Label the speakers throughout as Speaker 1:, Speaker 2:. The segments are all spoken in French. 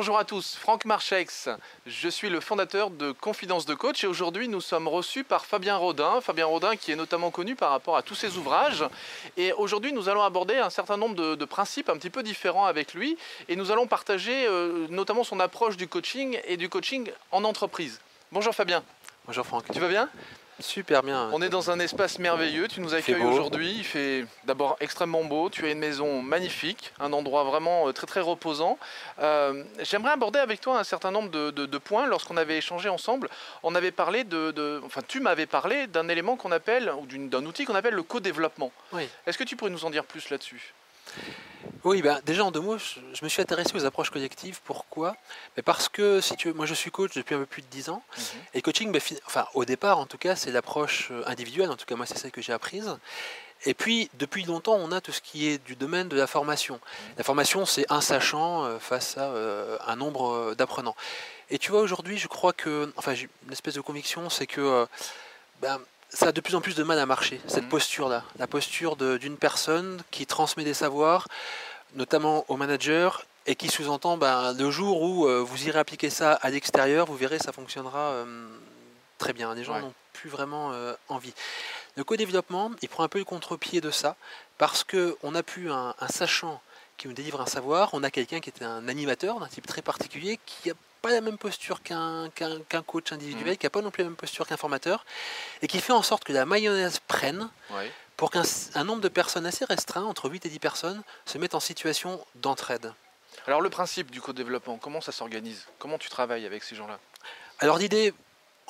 Speaker 1: Bonjour à tous, Franck Marchex. Je suis le fondateur de Confidence de Coach et aujourd'hui nous sommes reçus par Fabien Rodin. Fabien Rodin qui est notamment connu par rapport à tous ses ouvrages. Et aujourd'hui nous allons aborder un certain nombre de, principes un petit peu différents avec lui et nous allons partager euh, notamment son approche du coaching et du coaching en entreprise. Bonjour Fabien.
Speaker 2: Bonjour Franck.
Speaker 1: Tu vas bien?
Speaker 2: Super bien.
Speaker 1: On est dans un espace merveilleux. Tu nous accueilles aujourd'hui. Il fait d'abord extrêmement beau. Tu as une maison magnifique, un endroit vraiment euh, très très reposant. Euh, j'aimerais aborder avec toi un certain nombre de, points. Lorsqu'on avait échangé ensemble, on avait parlé de, enfin tu m'avais parlé d'un élément qu'on appelle ou d'un outil qu'on appelle le co-développement.
Speaker 2: Oui.
Speaker 1: Est-ce que tu pourrais nous en dire plus là-dessus?
Speaker 2: Oui, ben, déjà en deux mots, je, me suis intéressé aux approches collectives. Pourquoi? Mais Parce que, si tu moi je suis coach depuis un peu plus de 10 ans. Mhm. Et coaching, ben, enfin au départ en tout cas, c'est l'approche euh, individuelle. En tout cas, moi c'est celle que j'ai apprise. Et puis, depuis longtemps, on a tout ce qui est du domaine de la formation. Mhm. La formation, c'est un sachant euh, face à euh, un nombre d'apprenants. Et tu vois, aujourd'hui, je crois que, enfin, j'ai une espèce de conviction, c'est que ben, ça a de plus en plus de mal à marcher, cette mhm. posture-là. La posture d'une personne qui transmet des savoirs, notamment au manager, et qui sous-entend ben, le jour où euh, vous irez appliquer ça à l'extérieur, vous verrez, ça fonctionnera euh, très bien. Les gens n'ont plus vraiment euh, envie. Le co-développement, il prend un peu le contre-pied de ça, parce qu'on a pu un, sachant qui nous délivre un savoir, on a quelqu'un qui est un animateur d'un type très particulier, qui a pas la même posture qu'un coach individuel, mmh. qui n'a pas non plus la même posture qu'un formateur, et qui fait en sorte que la mayonnaise prenne pour qu'un nombre de personnes assez restreint, entre 8 et 10 personnes, se mettent en situation d'entraide.
Speaker 1: Alors le principe du co-développement, comment ça s'organise? Comment tu travailles avec ces gens-là?
Speaker 2: Alors l'idée,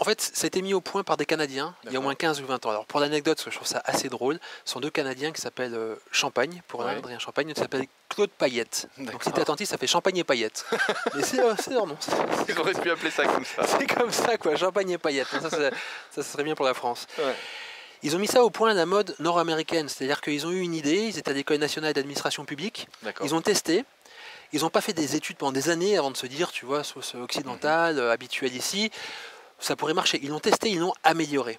Speaker 2: en fait, ça a été mis au point par des Canadiens il y a au moins 15 ou 20 ans. Alors, pour l'anecdote, je trouve ça assez drôle, ce sont deux Canadiens qui s'appellent euh, Champagne, pour ouais. Adrien Champagne, qui s'appelle Claude Payette. Donc, si tu es attentif, ça fait Champagne et Payette. Mais c'est leur nom.
Speaker 1: Ils auraient pu appeler ça comme ça.
Speaker 2: C'est comme ça, quoi, Champagne et Payette. Ça, ça, serait bien pour la France. Ils ont mis ça au point à la mode nord-américaine, c'est-à-dire qu'ils ont eu une idée, ils étaient à l'école nationale d'administration publique, ils ont testé, ils n'ont pas fait des études pendant des années avant de se dire, tu vois, sauce occidentale, mhm. habituelle ici, ça pourrait marcher. Ils l'ont testé, ils l'ont amélioré.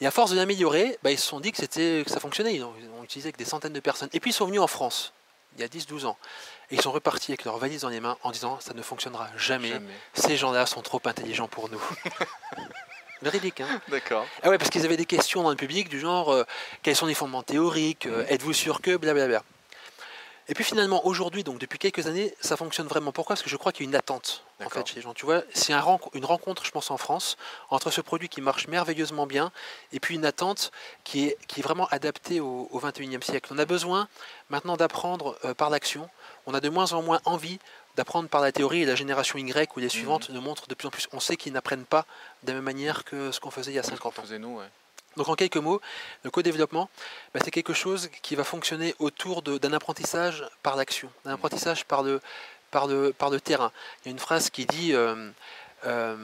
Speaker 2: Et à force de l'améliorer, bah, ils se sont dit que, c'était, que ça fonctionnait. Ils ont, utilisé avec des centaines de personnes. Et puis ils sont venus en France, il y a 10-12 ans. Et ils sont repartis avec leur valise dans les mains en disant ça ne fonctionnera jamais. Ces gens-là sont trop intelligents pour nous. Véridique, hein
Speaker 1: D'accord.
Speaker 2: Ah ouais, parce qu'ils avaient des questions dans le public du genre euh, quels sont les fondements théoriques euh, Êtes-vous sûr que Blablabla. Et puis finalement, aujourd'hui, donc depuis quelques années, ça fonctionne vraiment. Pourquoi? Parce que je crois qu'il y a une attente en fait chez les gens. Tu vois, c'est un, une rencontre, je pense, en France, entre ce produit qui marche merveilleusement bien et puis une attente qui est, qui est vraiment adaptée au, au 21e siècle. On a besoin maintenant d'apprendre euh, par l'action. On a de moins en moins envie d'apprendre par la théorie et la génération Y ou les suivantes mhm. nous montrent de plus en plus. On sait qu'ils n'apprennent pas de la même manière que ce qu'on faisait il y a 50 ans.
Speaker 1: Nous, ouais.
Speaker 2: Donc en quelques mots, le co-développement, bah, c'est quelque chose qui va fonctionner autour d'un apprentissage par l'action, d'un apprentissage par le, terrain. Il y a une phrase qui dit euh, euh,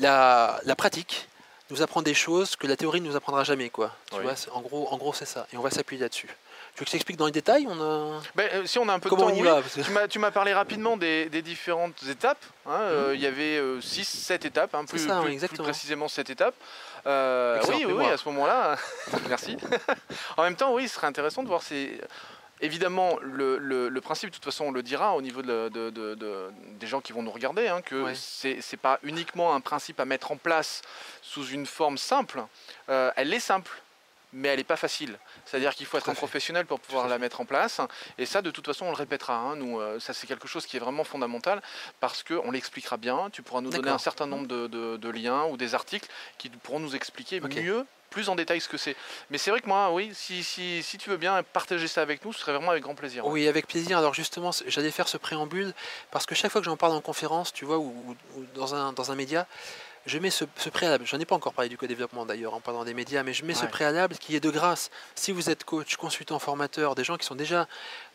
Speaker 2: la, pratique nous apprend des choses que la théorie ne nous apprendra jamais. Quoi. Tu vois, en gros, en gros c'est ça. Et on va s'appuyer là-dessus. Tu veux que je t'explique dans les détails on a...
Speaker 1: Ben, euh, si on a un peu
Speaker 2: Comment
Speaker 1: de
Speaker 2: temps,
Speaker 1: on Tu m'as parlé rapidement des, différentes étapes. Hein, mhm. il y avait 6, 7 étapes, hein, plus, plus, précisément 7 étapes. Euh, oui, oui, à ce moment-là, merci. en même temps, oui, ce serait intéressant de voir ces. Évidemment, le, principe, de toute façon, on le dira au niveau de, des gens qui vont nous regarder, hein, que ce c'est pas uniquement un principe à mettre en place sous une forme simple. Euh, elle est simple, mais elle n'est pas facile. C'est-à-dire qu'il faut être un professionnel pour pouvoir la mettre en place. Et ça, de toute façon, on le répétera. Hein. Nous, euh, ça, c'est quelque chose qui est vraiment fondamental parce qu'on l'expliquera bien. Tu pourras nous donner un certain nombre de, liens ou des articles qui pourront nous expliquer mieux plus en détail ce que c'est. Mais c'est vrai que moi, oui, si, si, si, tu veux bien partager ça avec nous, ce serait vraiment avec grand plaisir.
Speaker 2: Oui, avec plaisir. Alors justement, j'allais faire ce préambule parce que chaque fois que j'en parle en conférence, tu vois, ou, dans, un, dans un média, je mets ce, préalable, j'en ai pas encore parlé du co-développement d'ailleurs en parlant des médias, mais je mets ce préalable qui est de grâce. Si vous êtes coach, consultant, formateur, des gens qui sont déjà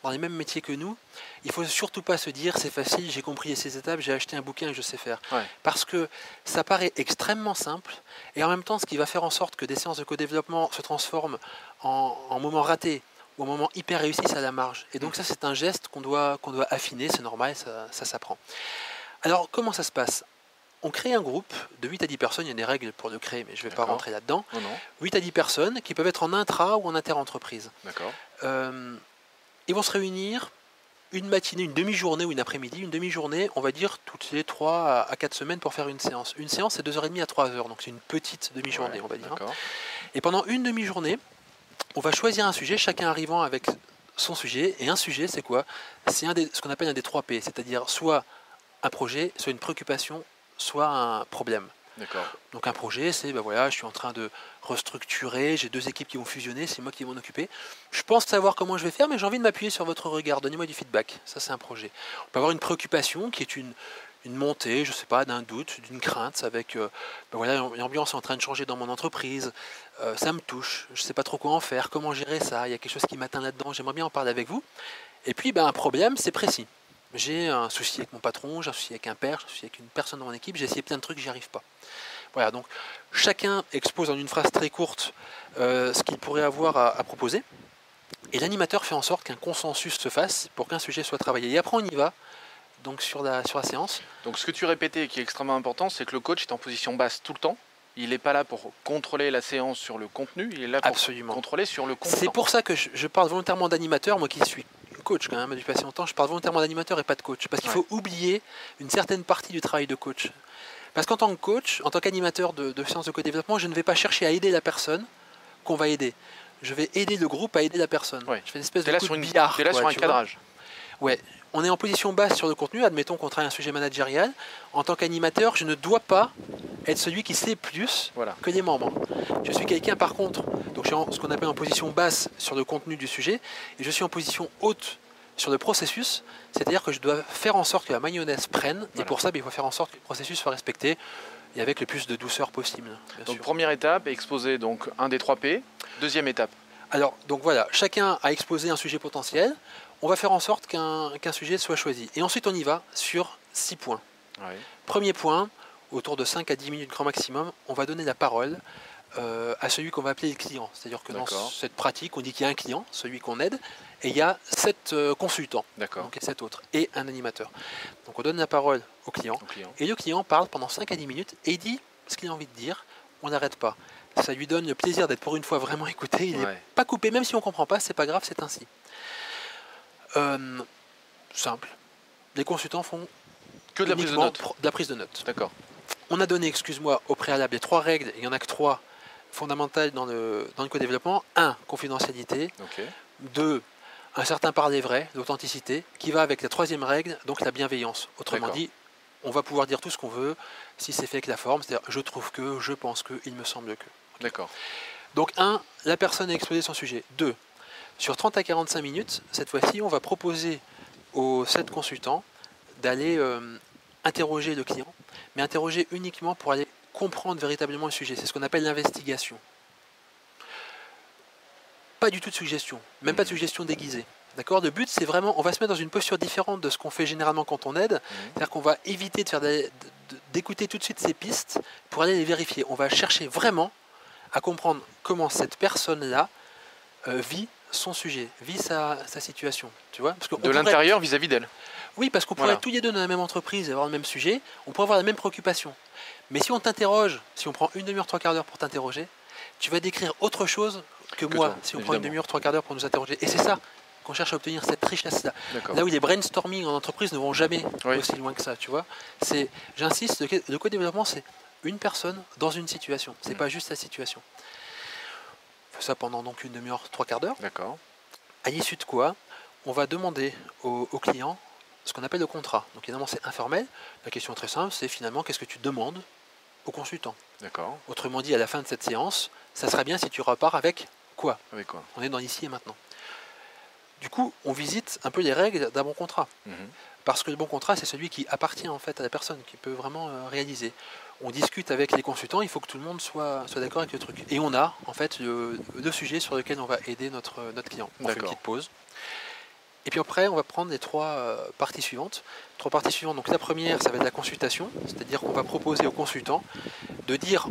Speaker 2: dans les mêmes métiers que nous, il faut surtout pas se dire c'est facile, j'ai compris ces étapes, j'ai acheté un bouquin et je sais faire. Parce que ça paraît extrêmement simple et en même temps ce qui va faire en sorte que des séances de co-développement se transforment en, en moments ratés ou en moments hyper réussis, c'est à la marge. Et donc ça c'est un geste qu'on doit, qu'on doit affiner, c'est normal, ça, ça s'apprend. Alors comment ça se passe? On crée un groupe de 8 à 10 personnes, il y a des règles pour le créer, mais je ne vais pas rentrer là-dedans. 8 à 10 personnes qui peuvent être en intra ou en inter-entreprise.
Speaker 1: D'accord.
Speaker 2: Euh, ils vont se réunir une matinée, une demi-journée ou une après-midi, une demi-journée, on va dire toutes les 3 à 4 semaines pour faire une séance. Une séance, c'est 2h30 à 3h, donc c'est une petite demi-journée, on va dire. Et pendant une demi-journée, on va choisir un sujet, chacun arrivant avec son sujet. Et un sujet, c'est quoi? C'est ce qu'on appelle un des 3 P, c'est-à-dire soit un projet, soit une préoccupation, soit un problème. Donc un projet, c'est ben voilà, je suis en train de restructurer, j'ai deux équipes qui vont fusionner, c'est moi qui vais m'en occuper. Je pense savoir comment je vais faire, mais j'ai envie de m'appuyer sur votre regard. Donnez-moi du feedback. Ça, c'est un projet. On peut avoir une préoccupation qui est une, une montée, je sais pas, d'un doute, d'une crainte, avec euh, ben voilà, l'ambiance est en train de changer dans mon entreprise, euh, ça me touche, je sais pas trop quoi en faire, comment gérer ça, il y a quelque chose qui m'atteint là-dedans, j'aimerais bien en parler avec vous. Et puis ben, un problème, c'est précis. J'ai un souci avec mon patron, j'ai un souci avec un père, j'ai un souci avec une personne dans mon équipe, j'ai essayé plein de trucs, j'y arrive pas. Voilà, donc chacun expose en une phrase très courte euh, ce qu'il pourrait avoir à, proposer, et l'animateur fait en sorte qu'un consensus se fasse pour qu'un sujet soit travaillé. Et après on y va, donc sur la, sur la séance.
Speaker 1: Donc ce que tu répétais qui est extrêmement important, c'est que le coach est en position basse tout le temps. Il n'est pas là pour contrôler la séance sur le contenu, il est là pour contrôler sur le contenu.
Speaker 2: C'est pour ça que je, parle volontairement d'animateur, moi qui suis coach quand même depuis pas si longtemps, je parle volontairement d'animateur et pas de coach. Parce qu'il faut oublier une certaine partie du travail de coach. Parce qu'en tant que coach, en tant qu'animateur de, de séance de co-développement, je ne vais pas chercher à aider la personne qu'on va aider. Je vais aider le groupe à aider la personne.
Speaker 1: Je fais une espèce de là sur une, billard. là sur un cadrage.
Speaker 2: Ouais, on est en position basse sur le contenu, admettons qu'on travaille un sujet managérial. En tant qu'animateur, je ne dois pas être celui qui sait plus que les membres. Je suis quelqu'un par contre, donc je suis en ce qu'on appelle en position basse sur le contenu du sujet, et je suis en position haute sur le processus, c'est-à-dire que je dois faire en sorte que la mayonnaise prenne, et pour ça, ben, il faut faire en sorte que le processus soit respecté et avec le plus de douceur possible.
Speaker 1: Donc première étape, exposer donc un des trois P. Deuxième étape.
Speaker 2: Alors donc voilà, chacun a exposé un sujet potentiel on va faire en sorte qu'un sujet soit choisi. Et ensuite, on y va sur six points. Premier point, autour de 5 à 10 minutes grand maximum, on va donner la parole euh, à celui qu'on va appeler le client. C'est-à-dire que dans cette pratique, on dit qu'il y a un client, celui qu'on aide, et il y a sept euh, consultants, donc et sept autres, et un animateur. Donc on donne la parole au client, et le client parle pendant 5 à 10 minutes, et il dit ce qu'il a envie de dire, on n'arrête pas. Ça lui donne le plaisir d'être pour une fois vraiment écouté, il n'est pas coupé, même si on ne comprend pas, c'est pas grave, c'est ainsi. Euh, simple. Les consultants font
Speaker 1: que de la prise de notes.
Speaker 2: De la prise de notes.
Speaker 1: D'accord.
Speaker 2: On a donné, excuse-moi, au préalable les trois règles, il n'y en a que trois fondamentales dans le, dans le co-développement. Un, confidentialité. Deux, un certain parler vrai, l'authenticité, qui va avec la troisième règle, donc la bienveillance. Autrement dit, on va pouvoir dire tout ce qu'on veut si c'est fait avec la forme, c'est-à-dire je trouve que, je pense que, il me semble que.
Speaker 1: D'accord.
Speaker 2: Donc un, la personne a exposé son sujet. Deux, sur 30 à 45 minutes, cette fois-ci, on va proposer aux 7 consultants d'aller euh, interroger le client, mais interroger uniquement pour aller comprendre véritablement le sujet. C'est ce qu'on appelle l'investigation. Pas du tout de suggestion, même pas de mmh. suggestion déguisée. D'accord? Le but, c'est vraiment, on va se mettre dans une posture différente de ce qu'on fait généralement quand on aide. Mmh. C'est-à-dire qu'on va éviter de faire d'écouter tout de suite ces pistes pour aller les vérifier. On va chercher vraiment à comprendre comment cette personne-là euh, vit son sujet, vit sa, situation. Tu vois?
Speaker 1: Parce de l'intérieur vis-à-vis d'elle.
Speaker 2: Oui, parce qu'on pourrait tous les deux dans la même entreprise et avoir le même sujet, on pourrait avoir la même préoccupation. Mais si on t'interroge, si on prend une demi-heure, trois quarts d'heure pour t'interroger, tu vas décrire autre chose que, moi, si on prend une demi-heure, trois quarts d'heure pour nous interroger. Et c'est ça qu'on cherche à obtenir, cette richesse-là. Là où les brainstorming en entreprise ne vont jamais aussi loin que ça, tu vois. C'est, j'insiste, le co-développement, c'est une personne dans une situation. C'est mm. pas juste la situation ça pendant donc une demi-heure, trois quarts d'heure.
Speaker 1: D'accord.
Speaker 2: À l'issue de quoi, on va demander au, client ce qu'on appelle le contrat. Donc évidemment, c'est informel. La question est très simple, c'est finalement qu'est-ce que tu demandes au consultant?
Speaker 1: D'accord.
Speaker 2: Autrement dit, à la fin de cette séance, ça serait bien si tu repars avec quoi
Speaker 1: Avec quoi
Speaker 2: On est dans l'ici et maintenant. Du coup, on visite un peu les règles d'un bon contrat. Mhm. Parce que le bon contrat, c'est celui qui appartient en fait à la personne, qui peut vraiment euh, réaliser on discute avec les consultants, il faut que tout le monde soit, soit d'accord avec le truc. Et on a en fait le, sujet sur lequel on va aider notre, notre client. On fait une petite pause. Et puis après, on va prendre les trois euh, parties suivantes. Trois parties suivantes. Donc la première, ça va être la consultation, c'est-à-dire qu'on va proposer aux consultants de dire,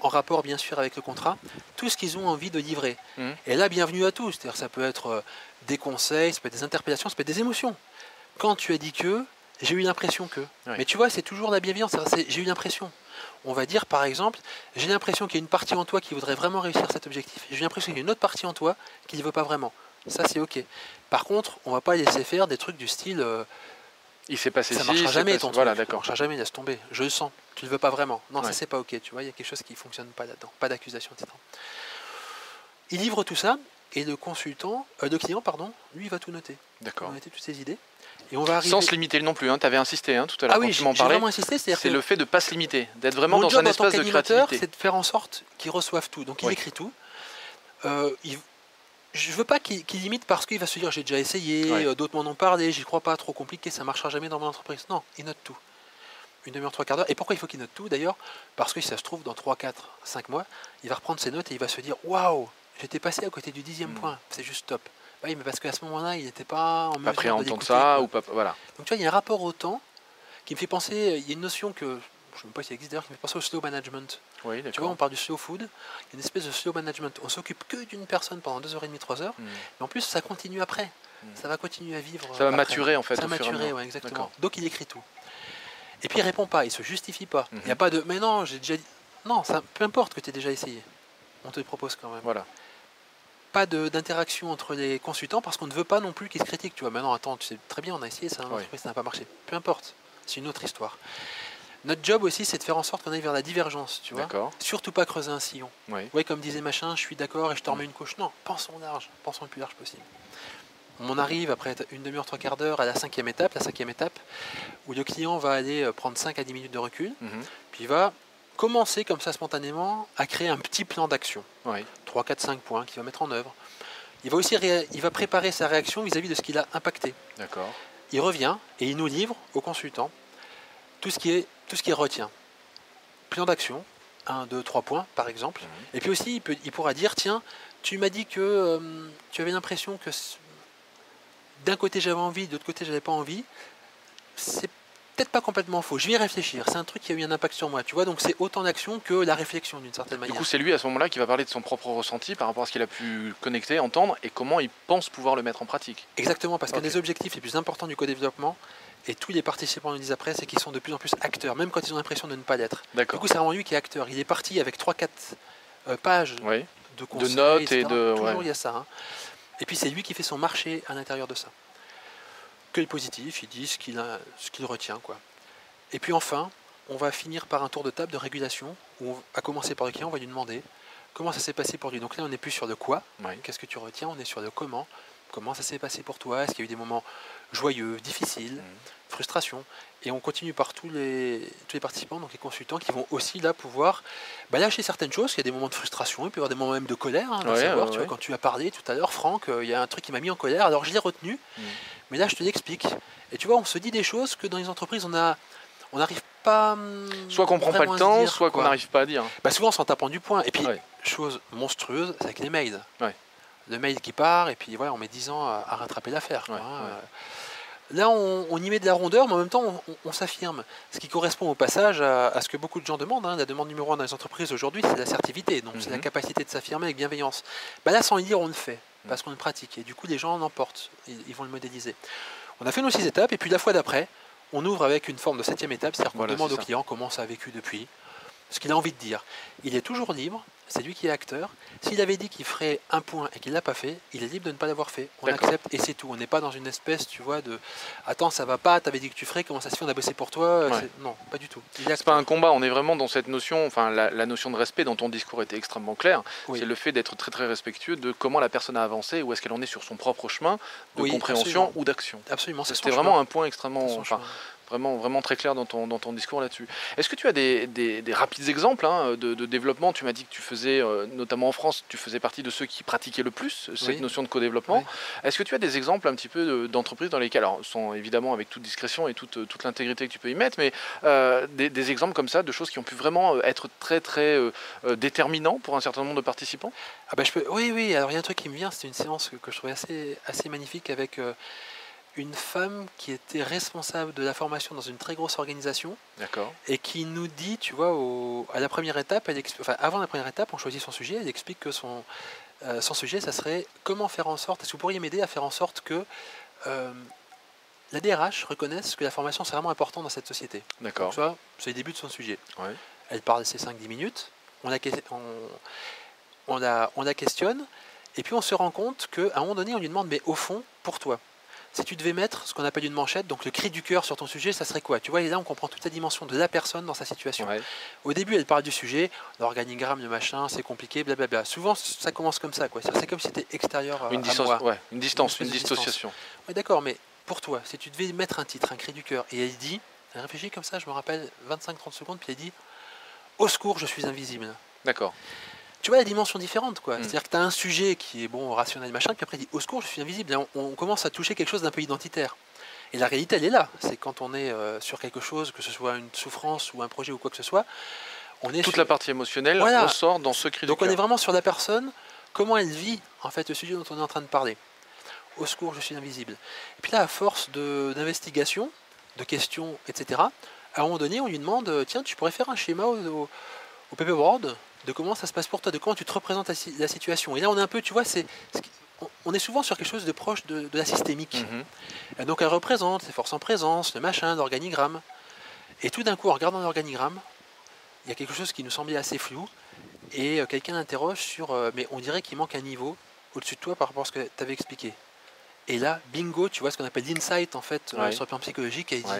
Speaker 2: en rapport bien sûr avec le contrat, tout ce qu'ils ont envie de livrer. Mmh. Et là, bienvenue à tous. C'est-à-dire ça peut être euh, des conseils, ça peut être des interpellations, ça peut être des émotions. Quand tu as dit que, j'ai eu l'impression que. Mais tu vois, c'est toujours la bienveillance. J'ai eu l'impression on va dire par exemple, j'ai l'impression qu'il y a une partie en toi qui voudrait vraiment réussir cet objectif. J'ai l'impression qu'il y a une autre partie en toi qui ne veut pas vraiment. Ça, c'est OK. Par contre, on va pas laisser faire des trucs du style. Euh,
Speaker 1: il s'est passé
Speaker 2: ça
Speaker 1: ne
Speaker 2: marchera jamais
Speaker 1: ton
Speaker 2: voilà, d'accord. Ça marchera jamais, laisse tomber. Je le sens. Tu ne veux pas vraiment. Non, ça c'est pas ok. Tu vois, il y a quelque chose qui fonctionne pas là-dedans. Pas d'accusation, etc. Il livre tout ça et le consultant, euh, le client, pardon, lui, il va tout noter.
Speaker 1: D'accord.
Speaker 2: Il va noter toutes ses idées. Et on va
Speaker 1: Sans se limiter non plus, hein. tu avais insisté hein, tout à l'heure.
Speaker 2: Ah oui, j'ai vraiment insisté.
Speaker 1: C'est le fait de ne pas se limiter, d'être vraiment dans un espace de créativité.
Speaker 2: c'est de faire en sorte qu'il reçoive tout. Donc il écrit tout. Euh, il, je veux pas qu'il limite parce qu'il va se dire j'ai déjà essayé, euh, d'autres m'en ont parlé, j'y crois pas, trop compliqué, ça marchera jamais dans mon entreprise. Non, il note tout. Une demi-heure, trois quarts d'heure. Et pourquoi il faut qu'il note tout d'ailleurs? Parce que si ça se trouve, dans 3, 4, 5 mois, il va reprendre ses notes et il va se dire waouh, j'étais passé à côté du dixième hmm. point, c'est juste top. Oui, mais parce qu'à ce moment-là, il n'était pas en mesure
Speaker 1: pas pris en tant que ça, ou pas. Voilà.
Speaker 2: Donc tu vois, il y a un rapport au temps qui me fait penser. Il y a une notion que je ne sais même pas si elle existe d'ailleurs, qui me fait penser au slow management.
Speaker 1: Oui,
Speaker 2: tu vois, on parle du slow food. Il y a une espèce de slow management. On s'occupe que d'une personne pendant 2h30, 3 heures, hmm. mais en plus, ça continue après. Hmm. Ça va continuer à vivre.
Speaker 1: Ça va maturer en fait.
Speaker 2: Ça va maturer, ouais, exactement. Donc il écrit tout. Et puis il répond pas, il se justifie pas. Il n'y a mhm. pas de. Mais non, j'ai déjà dit. Non, ça, peu importe que tu aies déjà essayé. On te le propose quand même.
Speaker 1: Voilà
Speaker 2: pas d'interaction entre les consultants parce qu'on ne veut pas non plus qu'ils se critiquent. Tu vois, maintenant, attends, tu sais très bien, on a essayé ça, ça n'a pas marché. Peu importe, c'est une autre histoire. Notre job aussi, c'est de faire en sorte qu'on aille vers la divergence, tu vois. Surtout pas creuser un sillon.
Speaker 1: Oui.
Speaker 2: comme disait machin, je suis d'accord et je te remets une couche. Non, pensons large, pensons le plus large possible. On arrive après une demi-heure, trois quarts d'heure à la cinquième étape, la cinquième étape, où le client va aller euh, prendre 5 à 10 minutes de recul, mhm. puis il va commencer comme ça spontanément à créer un petit plan d'action. 3, 4, 5 points qu'il va mettre en œuvre. Il va aussi il va préparer sa réaction vis-à-vis de ce qu'il a impacté.
Speaker 1: D'accord.
Speaker 2: Il revient et il nous livre au consultant tout ce qui est tout ce qui retient. Plan d'action, 1, 2, 3 points par exemple. Mhm. Et puis aussi il, peut, il, pourra dire tiens, tu m'as dit que euh, tu avais l'impression que d'un côté j'avais envie, de l'autre côté j'avais pas envie. C'est peut-être pas complètement faux. Je vais y réfléchir. C'est un truc qui a eu un impact sur moi, tu vois. Donc c'est autant d'action que la réflexion d'une certaine manière.
Speaker 1: Du coup, c'est lui à ce moment-là qui va parler de son propre ressenti par rapport à ce qu'il a pu connecter, entendre et comment il pense pouvoir le mettre en pratique.
Speaker 2: Exactement, parce qu'un des objectifs les plus importants du co-développement, et tous les participants le disent après, c'est qu'ils sont de plus en plus acteurs, même quand ils ont l'impression de ne pas l'être. Du coup, c'est vraiment lui qui est acteur. Il est parti avec 3-4 euh, pages de, conseils,
Speaker 1: de notes et de.
Speaker 2: Toujours, il y a ça. Hein. Et puis, c'est lui qui fait son marché à l'intérieur de ça que le positif, il dit ce qu'il retient. Quoi. Et puis enfin, on va finir par un tour de table de régulation, où à commencer par le client, on va lui demander comment ça s'est passé pour lui. Donc là, on n'est plus sur le quoi, qu'est-ce que tu retiens, on est sur le comment, comment ça s'est passé pour toi, est-ce qu'il y a eu des moments joyeux, difficiles, mmh. frustration. Et on continue par tous les, tous les participants, donc les consultants, qui vont aussi là pouvoir bah, lâcher certaines choses. Il y a des moments de frustration, il peut y avoir des moments même de colère. Hein, tu vois, quand tu as parlé tout à l'heure, Franck, euh, il y a un truc qui m'a mis en colère, alors je l'ai retenu. Mmh. Mais là, je te l'explique. Et tu vois, on se dit des choses que dans les entreprises, on a, on n'arrive pas. Hum,
Speaker 1: soit qu'on prend pas le temps, soit qu'on n'arrive pas à dire.
Speaker 2: Bah souvent, en tapant du poing. Et puis, chose monstrueuse, c'est avec les mails. Le mail qui part, et puis voilà, on met 10 ans à, rattraper l'affaire. Hein. Là, on, y met de la rondeur, mais en même temps, on, s'affirme. Ce qui correspond au passage à, ce que beaucoup de gens demandent. Hein. La demande numéro un dans les entreprises aujourd'hui, c'est l'assertivité. Donc, c'est la mhm. capacité de s'affirmer avec bienveillance. Bah là, sans y dire, on le fait, parce qu'on le pratique. Et du coup, les gens en emportent. Ils, ils vont le modéliser. On a fait nos six étapes, et puis la fois d'après, on ouvre avec une forme de septième étape, c'est-à-dire qu'on demande au client comment ça a vécu depuis, ce qu'il a envie de dire. Il est toujours libre, c'est lui qui est acteur. S'il avait dit qu'il ferait un point et qu'il ne l'a pas fait, il est libre de ne pas l'avoir fait. On accepte et c'est tout. On n'est pas dans une espèce, tu vois, de attends, ça va pas, t'avais dit que tu ferais, comment ça se fait, on a bossé pour toi. Non, pas du tout.
Speaker 1: C'est pas un combat, on est vraiment dans cette notion, enfin la, notion de respect dont ton discours était extrêmement clair. C'est le fait d'être très très respectueux de comment la personne a avancé, où est-ce qu'elle en est sur son propre chemin de compréhension ou d'action.
Speaker 2: Absolument.
Speaker 1: C'était vraiment un point extrêmement. Vraiment, vraiment très clair dans ton, dans ton discours là-dessus. Est-ce que tu as des, des, rapides exemples hein, de, de, développement? Tu m'as dit que tu faisais, euh, notamment en France, tu faisais partie de ceux qui pratiquaient le plus cette notion de co-développement. Est-ce que tu as des exemples un petit peu d'entreprises dans lesquelles, alors, sont évidemment avec toute discrétion et toute, toute l'intégrité que tu peux y mettre, mais euh, des, des, exemples comme ça de choses qui ont pu vraiment euh, être très très déterminants pour un certain nombre de participants?
Speaker 2: Ah bah je peux, Oui, oui. Alors il y a un truc qui me vient, c'était une séance que, je trouvais assez, assez magnifique avec une femme qui était responsable de la formation dans une très grosse organisation.
Speaker 1: D'accord.
Speaker 2: Et qui nous dit, tu vois, à la première étape, elle enfin, avant la première étape, on choisit son sujet, elle explique que son, euh, son sujet, ça serait comment faire en sorte, est-ce que vous pourriez m'aider à faire en sorte que euh, la DRH reconnaisse que la formation, c'est vraiment important dans cette société.
Speaker 1: D'accord.
Speaker 2: Tu vois, c'est le début de son sujet. Elle parle de ces 5-10 minutes, on la, on, on, la, on la questionne, Et puis on se rend compte qu'à un moment donné, on lui demande, mais au fond, pour toi, si tu devais mettre ce qu'on appelle une manchette, donc le cri du cœur sur ton sujet, ça serait quoi? Tu vois, et là on comprend toute la dimension de la personne dans sa situation. Au début, elle parle du sujet, l'organigramme, le machin, c'est compliqué, blablabla. Souvent, ça commence comme ça, quoi. C'est comme si c'était extérieur
Speaker 1: une distance,
Speaker 2: à
Speaker 1: Ouais, une distance, une, dissociation.
Speaker 2: Oui, d'accord, mais pour toi, si tu devais mettre un titre, un cri du cœur, et elle dit, elle réfléchit comme ça, je me rappelle, 25-30 secondes, puis elle dit, au secours, je suis invisible.
Speaker 1: D'accord
Speaker 2: tu vois la dimension différente quoi. Mm. C'est-à-dire que tu as un sujet qui est bon, rationnel, machin, puis après dit au secours, je suis invisible. on, commence à toucher quelque chose d'un peu identitaire. Et la réalité, elle est là. C'est quand on est euh, sur quelque chose, que ce soit une souffrance ou un projet ou quoi que ce soit, on est
Speaker 1: toute la partie émotionnelle ressort dans ce cri.
Speaker 2: Donc on est vraiment sur la personne, comment elle vit en fait le sujet dont on est en train de parler. Au secours, je suis invisible. Et puis là, à force d'investigation, de, questions, etc. À un moment donné, on lui demande tiens, tu pourrais faire un schéma au, au, au paperboard de comment ça se passe pour toi, de comment tu te représentes la situation. Et là, on est un peu, tu vois, c'est, on est souvent sur quelque chose de proche de, la systémique. Mhm. Donc, elle représente ses forces en présence, le machin, l'organigramme. Et tout d'un coup, en regardant l'organigramme, il y a quelque chose qui nous semblait assez flou. Et euh, quelqu'un interroge sur, euh, mais on dirait qu'il manque un niveau au-dessus de toi par rapport à ce que tu avais expliqué. Et là, bingo, tu vois ce qu'on appelle l'insight en fait euh, sur le plan psychologique. Et il dit,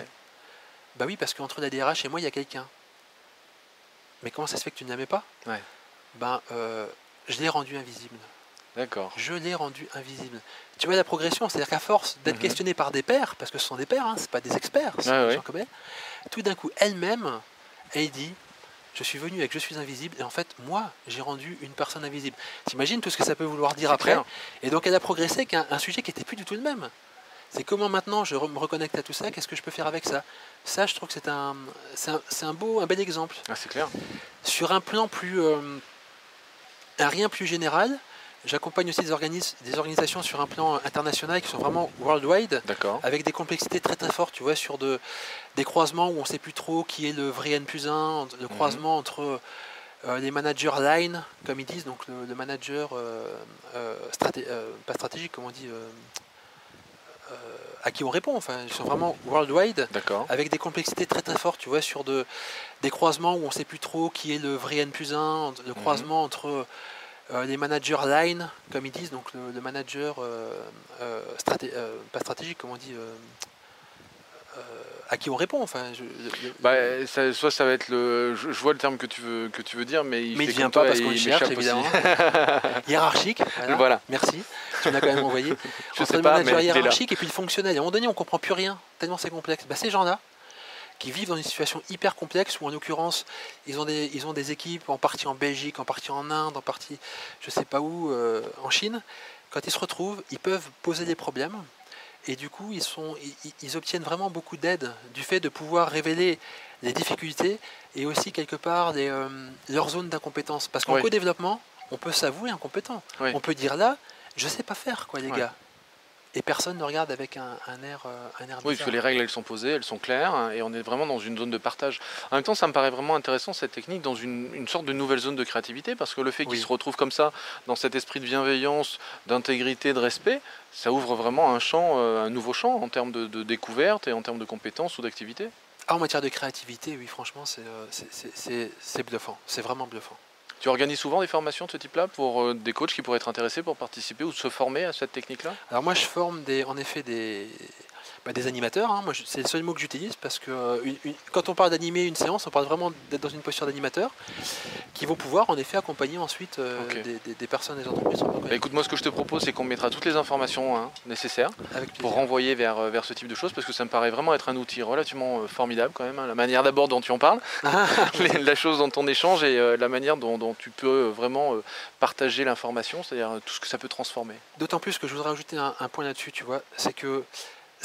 Speaker 2: bah oui, parce qu'entre la DRH et moi, il y a quelqu'un. Mais comment ça se fait que tu ne l'aimais pas?
Speaker 1: Ouais.
Speaker 2: Ben, euh, je l'ai rendu invisible.
Speaker 1: D'accord.
Speaker 2: Je l'ai rendu invisible. Tu vois la progression, c'est-à-dire qu'à force d'être mhm. questionné par des pairs, parce que ce sont des pairs, hein, ce pas des experts, tout d'un coup, elle-même, elle dit je suis venu avec je suis invisible et en fait moi j'ai rendu une personne invisible. T'imagines tout ce que ça peut vouloir dire après? Et donc elle a progressé avec un, sujet qui n'était plus du tout le même. C'est comment maintenant je me reconnecte à tout ça, qu'est-ce que je peux faire avec ça? Ça, je trouve que c'est un, un, beau, un bel exemple.
Speaker 1: Ah, c'est clair.
Speaker 2: Sur un plan plus, euh, un rien plus général, j'accompagne aussi des, organismes, des organisations sur un plan international qui sont vraiment worldwide, avec des complexités très très fortes, tu vois, sur de, des croisements où on ne sait plus trop qui est le vrai N plus 1, le mhm. croisement entre euh, les managers line, comme ils disent, donc le, manager euh, pas stratégique, comme on dit à qui on répond. Enfin, ils sont vraiment worldwide, avec des complexités très très fortes, tu vois, sur de, des croisements où on ne sait plus trop qui est le vrai N plus 1, le mhm. croisement entre euh, les managers line, comme ils disent, donc le, manager euh, pas stratégique, comme on dit, à qui on répond. Enfin,
Speaker 1: bah, soit ça va être le. Je, vois le terme que tu veux, que tu veux dire, mais
Speaker 2: il mais vient pas parce qu'on cherche, évidemment. Hiérarchique. Voilà. Merci. Tu l'as quand même envoyé.
Speaker 1: je Entre sais le pas, manager
Speaker 2: hiérarchique et puis le fonctionnel. À un moment donné, on comprend plus rien, tellement c'est complexe. Bah, ces gens-là, qui vivent dans une situation hyper complexe où en l'occurrence ils ont des ils ont des équipes en partie en Belgique, en partie en Inde, en partie je sais pas où euh, en Chine. Quand ils se retrouvent, ils peuvent poser des problèmes et du coup, ils, sont, ils, obtiennent vraiment beaucoup d'aide du fait de pouvoir révéler les difficultés et aussi quelque part euh, leurs zones d'incompétence. Parce qu'en co-développement, on peut s'avouer incompétent. On peut dire là, je sais pas faire, quoi, les gars et personne ne regarde avec un, air, euh, un air
Speaker 1: Oui, parce que les règles, elles sont posées, elles sont claires, hein, et on est vraiment dans une zone de partage. En même temps, ça me paraît vraiment intéressant, cette technique, dans une, sorte de nouvelle zone de créativité, parce que le fait qu'ils se retrouvent comme ça, dans cet esprit de bienveillance, d'intégrité, de respect, ça ouvre vraiment un champ, euh, un nouveau champ en termes de, découverte et en termes de compétences ou d'activité.
Speaker 2: Ah, en matière de créativité, oui, franchement, c'est euh, bluffant. C'est vraiment bluffant.
Speaker 1: Tu organises souvent des formations de ce type-là pour euh, des coachs qui pourraient être intéressés pour participer ou se former à cette technique-là?
Speaker 2: Alors moi je forme en effet des, bah, des animateurs. Hein. Moi, c'est le seul mot que j'utilise parce que euh, quand on parle d'animer une séance, on parle vraiment d'être dans une posture d'animateur qui vont pouvoir en effet accompagner ensuite euh, des, personnes, des entreprises.
Speaker 1: Bah, écoute, moi ce que je te propose, c'est qu'on mettra toutes les informations hein, nécessaires pour renvoyer vers, euh, vers ce type de choses parce que ça me paraît vraiment être un outil relativement formidable quand même. Hein. la manière d'abord dont tu en parles, la chose dont on échange et la manière dont, tu peux vraiment partager l'information, c'est-à-dire tout ce que ça peut transformer.
Speaker 2: D'autant plus que je voudrais ajouter un, un point là-dessus, tu vois, c'est que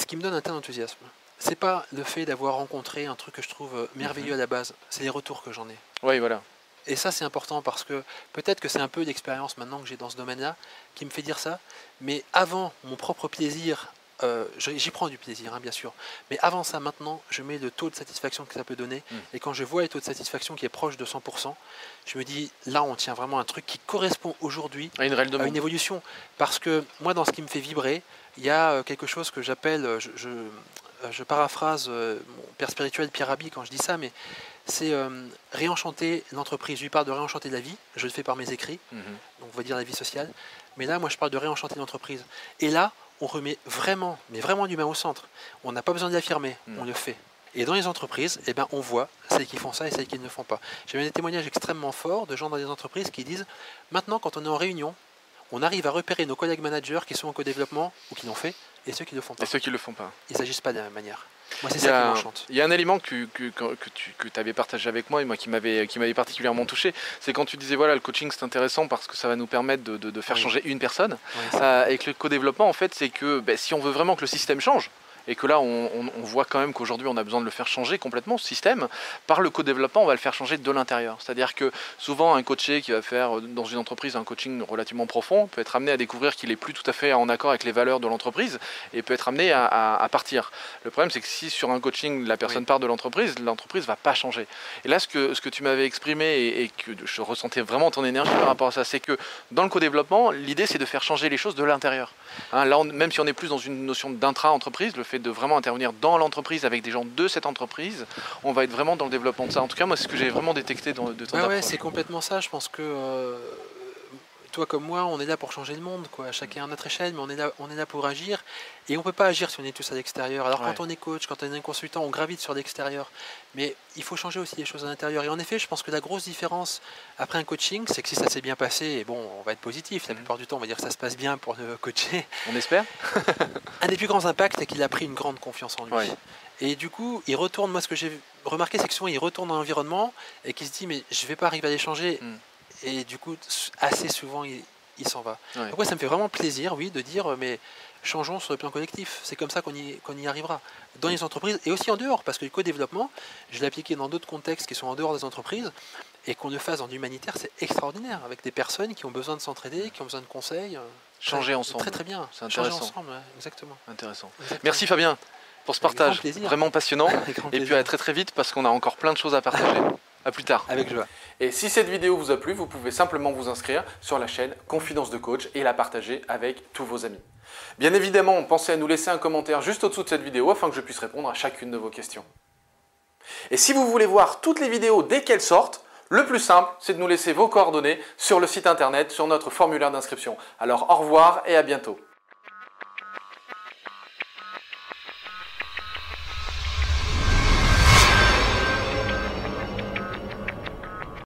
Speaker 2: ce qui me donne un tel enthousiasme, c'est pas le fait d'avoir rencontré un truc que je trouve euh, merveilleux mhm. à la base, c'est les retours que j'en ai.
Speaker 1: Oui, voilà.
Speaker 2: Et ça, c'est important parce que peut-être que c'est un peu l'expérience maintenant que j'ai dans ce domaine-là qui me fait dire ça. Mais avant mon propre plaisir, euh, j'y prends du plaisir, hein, bien sûr. Mais avant ça, maintenant, je mets le taux de satisfaction que ça peut donner. Mm. Et quand je vois le taux de satisfaction qui est proche de 100%, je me dis, là, on tient vraiment un truc qui correspond aujourd'hui
Speaker 1: à une,
Speaker 2: à une évolution. Parce que moi, dans ce qui me fait vibrer, il y a euh, quelque chose que j'appelle, euh, je, je, euh, paraphrase mon père spirituel Pierre Rabhi quand je dis ça, mais c'est réenchanter l'entreprise. Je lui parle de réenchanter la vie, je le fais par mes écrits, mhm. donc on va dire la vie sociale. Mais là, moi, je parle de réenchanter l'entreprise. Et là, on remet vraiment, mais vraiment l'humain au centre. On n'a pas besoin d'affirmer, mhm. on le fait. Et dans les entreprises, eh ben, on voit celles qui font ça et celles qui ne le font pas. J'ai eu des témoignages extrêmement forts de gens dans des entreprises qui disent maintenant, quand on est en réunion, on arrive à repérer nos collègues managers qui sont en co-développement ou qui l'ont fait et ceux qui ne le font pas.
Speaker 1: Et ceux qui ne le font pas.
Speaker 2: Ils ne s'agissent pas de la même manière.
Speaker 1: Moi, c'est ça qui m'enchante. Il y a un élément que, que, que, tu que avais partagé avec moi et moi qui m'avait particulièrement touché. C'est quand tu disais voilà, le coaching c'est intéressant parce que ça va nous permettre de, de, faire changer une personne. Euh, et que le co-développement, en fait, c'est que ben, si on veut vraiment que le système change, et que là on, voit quand même qu'aujourd'hui on a besoin de le faire changer complètement ce système. Par le co-développement, on va le faire changer de l'intérieur. C'est-à-dire que souvent un coaché qui va faire euh, dans une entreprise un coaching relativement profond peut être amené à découvrir qu'il est plus tout à fait en accord avec les valeurs de l'entreprise et peut être amené à, partir. Le problème c'est que si sur un coaching la personne part de l'entreprise, l'entreprise va pas changer. Et là ce que, ce que tu m'avais exprimé et, que je ressentais vraiment ton énergie par rapport à ça, c'est que dans le co-développement, l'idée c'est de faire changer les choses de l'intérieur. Hein, là, même si on est plus dans une notion d'intra-entreprise, le fait de vraiment intervenir dans l'entreprise avec des gens de cette entreprise, on va être vraiment dans le développement de ça. En tout cas, moi, c'est ce que j'ai vraiment détecté dans, de ton
Speaker 2: ouais, ouais, c'est complètement ça. Je pense que euh, toi comme moi, on est là pour changer le monde, quoi. Chacun à notre échelle, mais on est là, on est là pour agir. Et on peut pas agir si on est tous à l'extérieur. Alors quand on est coach, quand on est un consultant, on gravite sur l'extérieur. Mais il faut changer aussi les choses à l'intérieur. Et en effet, je pense que la grosse différence après un coaching, c'est que si ça s'est bien passé, et bon, on va être positif. La mhm. plupart du temps, on va dire que ça se passe bien pour le coacher.
Speaker 1: On espère.
Speaker 2: un des plus grands impacts, c'est qu'il a pris une grande confiance en lui. Et du coup, il retourne. Moi, ce que j'ai remarqué, c'est que souvent, il retourne dans l'environnement et qu'il se dit, mais je vais pas arriver à les changer. Mm. Et du coup, assez souvent, il, il s'en va. Ouais. ça me fait vraiment plaisir, oui, de dire, mais changeons sur le plan collectif. C'est comme ça qu'on y, qu'on y arrivera. Dans les entreprises et aussi en dehors, parce que le co-développement, je l'ai appliqué dans d'autres contextes qui sont en dehors des entreprises, et qu'on le fasse en humanitaire, c'est extraordinaire, avec des personnes qui ont besoin de s'entraider, qui ont besoin de conseils. Euh,
Speaker 1: Changer ensemble.
Speaker 2: Très très bien.
Speaker 1: C'est intéressant.
Speaker 2: Changer ensemble, exactement.
Speaker 1: Intéressant. Merci Fabien pour ce partage. Vraiment passionnant. et puis à très très vite parce qu'on a encore plein de choses à partager. À plus tard.
Speaker 2: Avec joie.
Speaker 1: Et si cette vidéo vous a plu, vous pouvez simplement vous inscrire sur la chaîne Confidence de Coach et la partager avec tous vos amis. Bien évidemment, pensez à nous laisser un commentaire juste au-dessous de cette vidéo afin que je puisse répondre à chacune de vos questions. Et si vous voulez voir toutes les vidéos dès qu'elles sortent, le plus simple, c'est de nous laisser vos coordonnées sur le site internet, sur notre formulaire d'inscription. Alors au revoir et à bientôt.